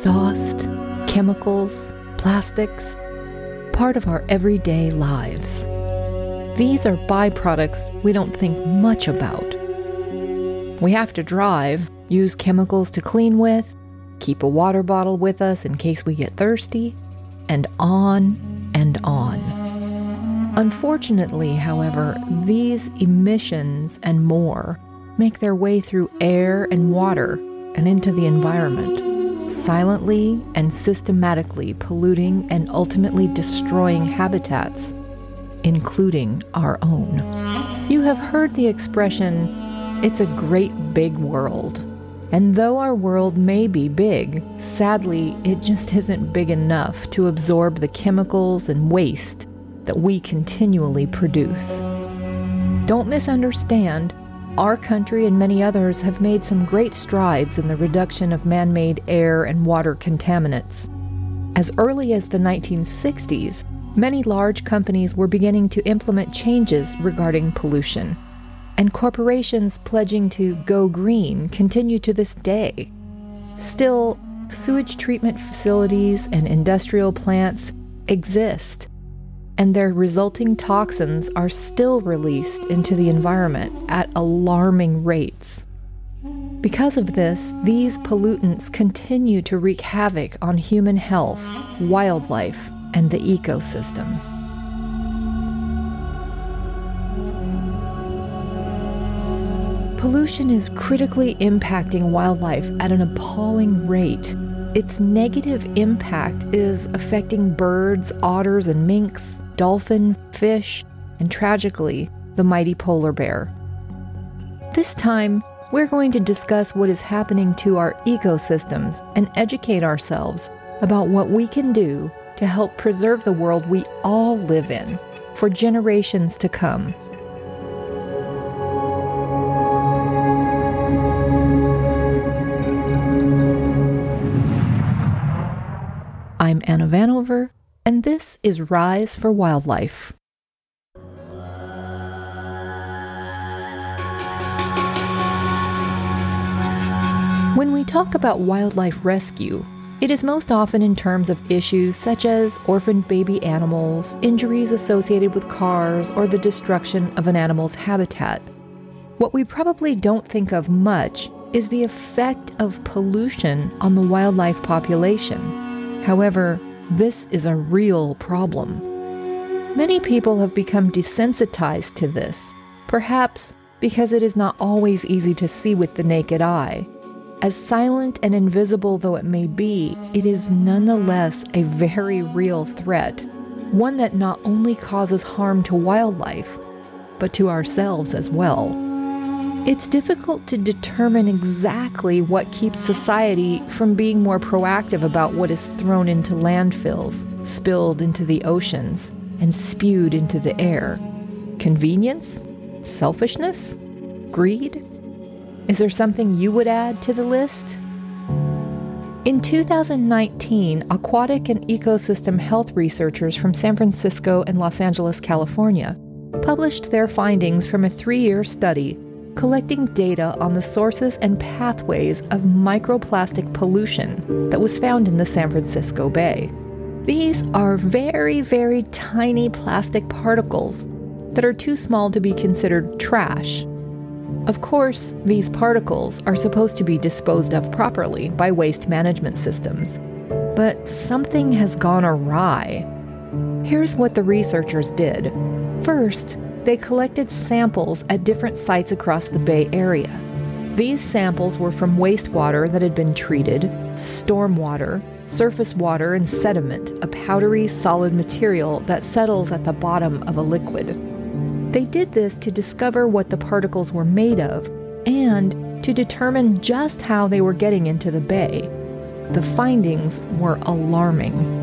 Exhaust, chemicals, plastics, part of our everyday lives. These are byproducts we don't think much about. We have to drive, use chemicals to clean with, keep a water bottle with us in case we get thirsty, and on and on. Unfortunately, however, these emissions and more make their way through air and water and into the environment, silently and systematically polluting and ultimately destroying habitats, including our own. You have heard the expression, it's a great big world. And though our world may be big, sadly, it just isn't big enough to absorb the chemicals and waste that we continually produce. Don't misunderstand, our country and many others have made some great strides in the reduction of man made air and water contaminants. As early as the 1960s, many large companies were beginning to implement changes regarding pollution and corporations pledging to go green continue to this day. Still, sewage treatment facilities and industrial plants exist, and their resulting toxins are still released into the environment at alarming rates. Because of this, these pollutants continue to wreak havoc on human health, wildlife, and the ecosystem. Pollution is critically impacting wildlife at an appalling rate. Its negative impact is affecting birds, otters, and minks, dolphin, fish, and tragically, the mighty polar bear. This time, we're going to discuss what is happening to our ecosystems and educate ourselves about what we can do to help preserve the world we all live in for generations to come. I'm Anna Vanover, and this is Rise for Wildlife. When we talk about wildlife rescue, it is most often in terms of issues such as orphaned baby animals, injuries associated with cars, or the destruction of an animal's habitat. What we probably don't think of much is the effect of pollution on the wildlife population. However, this is a real problem. Many people have become desensitized to this, perhaps because it is not always easy to see with the naked eye. As silent and invisible though it may be, it is nonetheless a very real threat, one that not only causes harm to wildlife, but to ourselves as well. It's difficult to determine exactly what keeps society from being more proactive about what is thrown into landfills, spilled into the oceans, and spewed into the air. Convenience? Selfishness? Greed? Is there something you would add to the list? In 2019, aquatic and ecosystem health researchers from San Francisco and Los Angeles, California, published their findings from a three year study collecting data on the sources and pathways of microplastic pollution that was found in the San Francisco Bay. These are very, very tiny plastic particles that are too small to be considered trash. Of course, these particles are supposed to be disposed of properly by waste management systems. But something has gone awry. Here's what the researchers did. First, they collected samples at different sites across the Bay Area. These samples were from wastewater that had been treated, stormwater, surface water, and sediment, a powdery solid material that settles at the bottom of a liquid. They did this to discover what the particles were made of and to determine just how they were getting into the bay. The findings were alarming.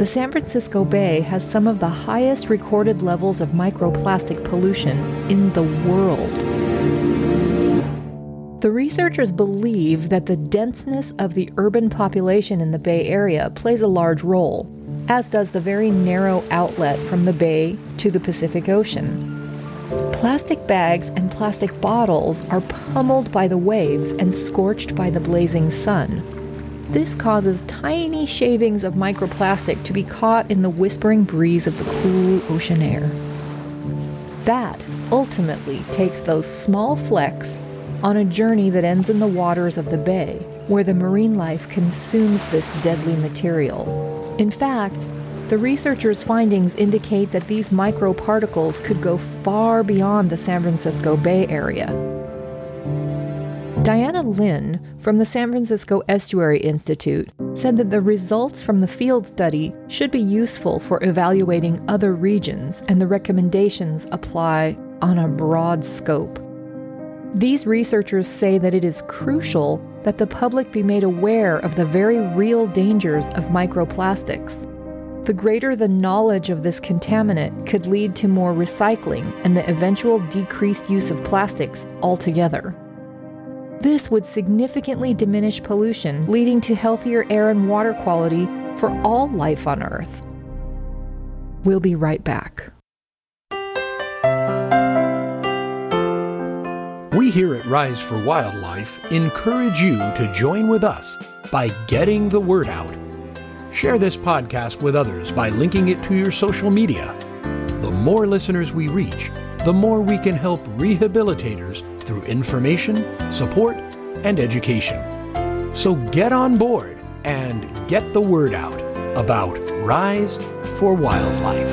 The San Francisco Bay has some of the highest recorded levels of microplastic pollution in the world. The researchers believe that the denseness of the urban population in the Bay Area plays a large role, as does the very narrow outlet from the bay to the Pacific Ocean. Plastic bags and plastic bottles are pummeled by the waves and scorched by the blazing sun, This causes tiny shavings of microplastic to be caught in the whispering breeze of the cool ocean air. That ultimately takes those small flecks on a journey that ends in the waters of the bay, where the marine life consumes this deadly material. In fact, the researchers' findings indicate that these microparticles could go far beyond the San Francisco Bay Area Diana Lin from the San Francisco Estuary Institute said that the results from the field study should be useful for evaluating other regions, and the recommendations apply on a broad scope. These researchers say that it is crucial that the public be made aware of the very real dangers of microplastics. The greater the knowledge of this contaminant could lead to more recycling and the eventual decreased use of plastics altogether. This would significantly diminish pollution, leading to healthier air and water quality for all life on Earth. We'll be right back. We here at Rise for Wildlife encourage you to join with us by getting the word out. Share this podcast with others by linking it to your social media. The more listeners we reach, the more we can help rehabilitators through information, support, and education. So get on board and get the word out about Rise for Wildlife.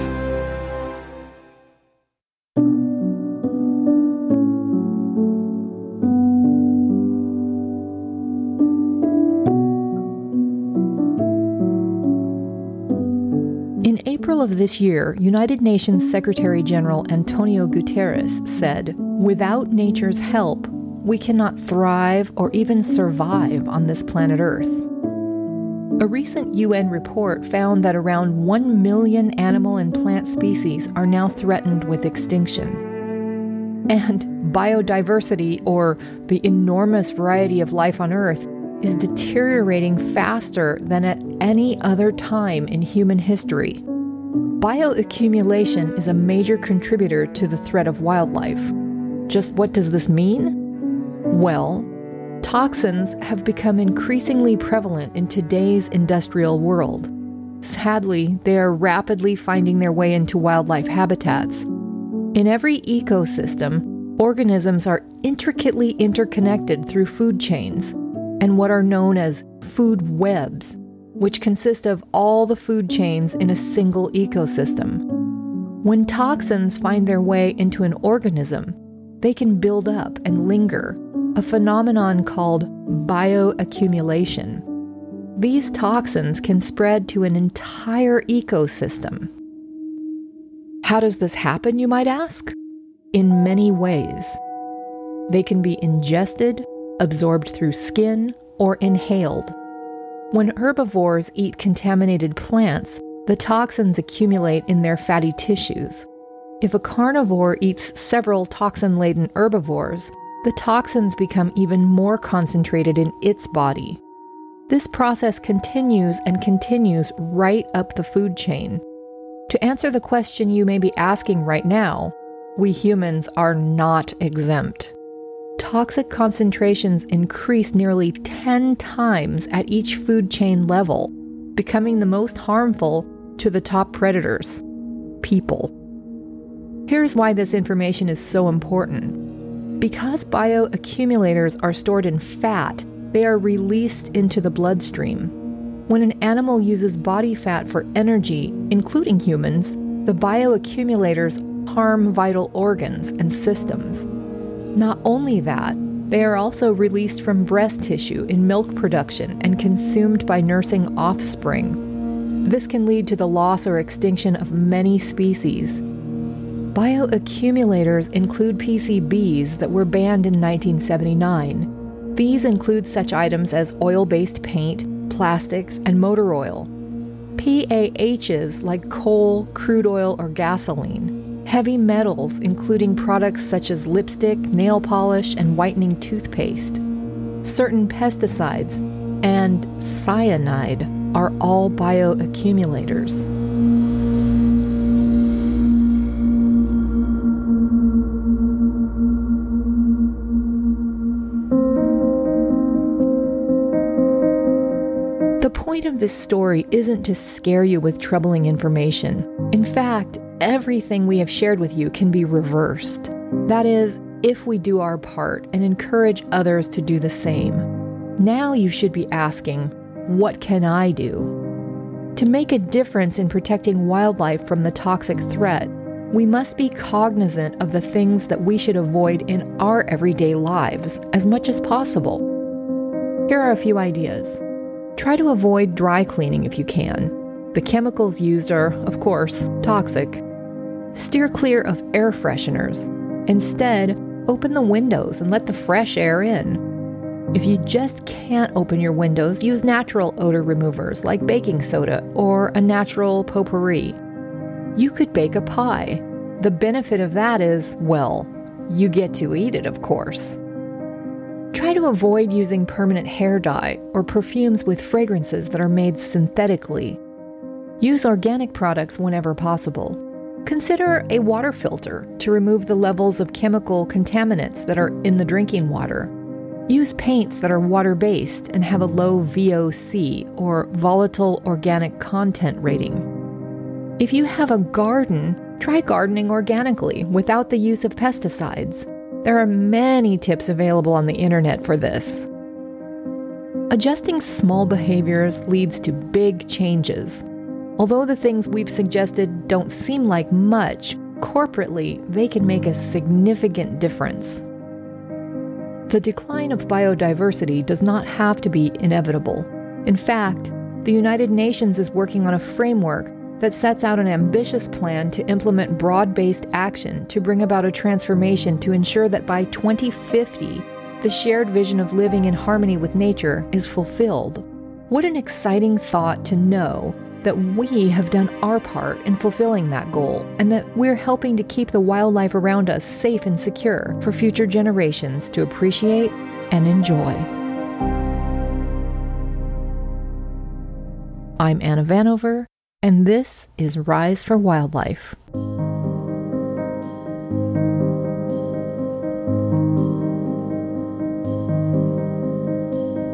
In April of this year, United Nations Secretary General Antonio Guterres said, Without nature's help, we cannot thrive or even survive on this planet Earth. A recent UN report found that around 1 million animal and plant species are now threatened with extinction. And biodiversity, or the enormous variety of life on Earth, is deteriorating faster than at any other time in human history. Bioaccumulation is a major contributor to the threat of wildlife. Just what does this mean? Well, toxins have become increasingly prevalent in today's industrial world. Sadly, they are rapidly finding their way into wildlife habitats. In every ecosystem, organisms are intricately interconnected through food chains and what are known as food webs, which consist of all the food chains in a single ecosystem. When toxins find their way into an organism, they can build up and linger, a phenomenon called bioaccumulation. These toxins can spread to an entire ecosystem. How does this happen, you might ask? In many ways. They can be ingested, absorbed through skin, or inhaled. When herbivores eat contaminated plants, the toxins accumulate in their fatty tissues. If a carnivore eats several toxin laden herbivores, the toxins become even more concentrated in its body. This process continues and continues right up the food chain. To answer the question you may be asking right now, we humans are not exempt. Toxic concentrations increase nearly 10 times at each food chain level, becoming the most harmful to the top predators people. Here's why this information is so important. Because bioaccumulators are stored in fat, they are released into the bloodstream. When an animal uses body fat for energy, including humans, the bioaccumulators harm vital organs and systems. Not only that, they are also released from breast tissue in milk production and consumed by nursing offspring. This can lead to the loss or extinction of many species. Bioaccumulators include PCBs that were banned in 1979. These include such items as oil based paint, plastics, and motor oil. PAHs like coal, crude oil, or gasoline. Heavy metals, including products such as lipstick, nail polish, and whitening toothpaste. Certain pesticides and cyanide are all bioaccumulators. The point of this story isn't to scare you with troubling information. In fact, everything we have shared with you can be reversed. That is, if we do our part and encourage others to do the same. Now you should be asking, What can I do? To make a difference in protecting wildlife from the toxic threat, we must be cognizant of the things that we should avoid in our everyday lives as much as possible. Here are a few ideas. Try to avoid dry cleaning if you can. The chemicals used are, of course, toxic. Steer clear of air fresheners. Instead, open the windows and let the fresh air in. If you just can't open your windows, use natural odor removers like baking soda or a natural potpourri. You could bake a pie. The benefit of that is, well, you get to eat it, of course. Try to avoid using permanent hair dye or perfumes with fragrances that are made synthetically. Use organic products whenever possible. Consider a water filter to remove the levels of chemical contaminants that are in the drinking water. Use paints that are water based and have a low VOC or volatile organic content rating. If you have a garden, try gardening organically without the use of pesticides. There are many tips available on the internet for this. Adjusting small behaviors leads to big changes. Although the things we've suggested don't seem like much, corporately, they can make a significant difference. The decline of biodiversity does not have to be inevitable. In fact, the United Nations is working on a framework that sets out an ambitious plan to implement broad based action to bring about a transformation to ensure that by 2050, the shared vision of living in harmony with nature is fulfilled. What an exciting thought to know that we have done our part in fulfilling that goal and that we're helping to keep the wildlife around us safe and secure for future generations to appreciate and enjoy. I'm Anna Vanover, and this is Rise for Wildlife.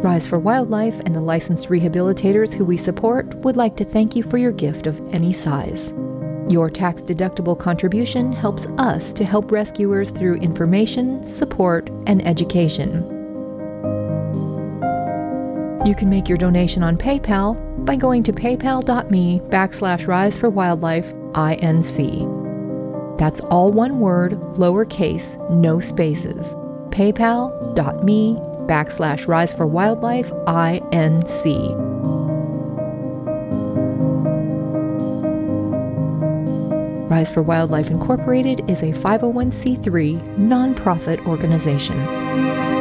Rise for Wildlife and the licensed rehabilitators who we support would like to thank you for your gift of any size. Your tax deductible contribution helps us to help rescuers through information, support, and education. You can make your donation on PayPal by going to paypal.me backslash rise for wildlife INC. That's all one word, lowercase, no spaces. paypal.me backslash Rise for Wildlife INC. Rise for Wildlife Incorporated is a 501c3 nonprofit organization.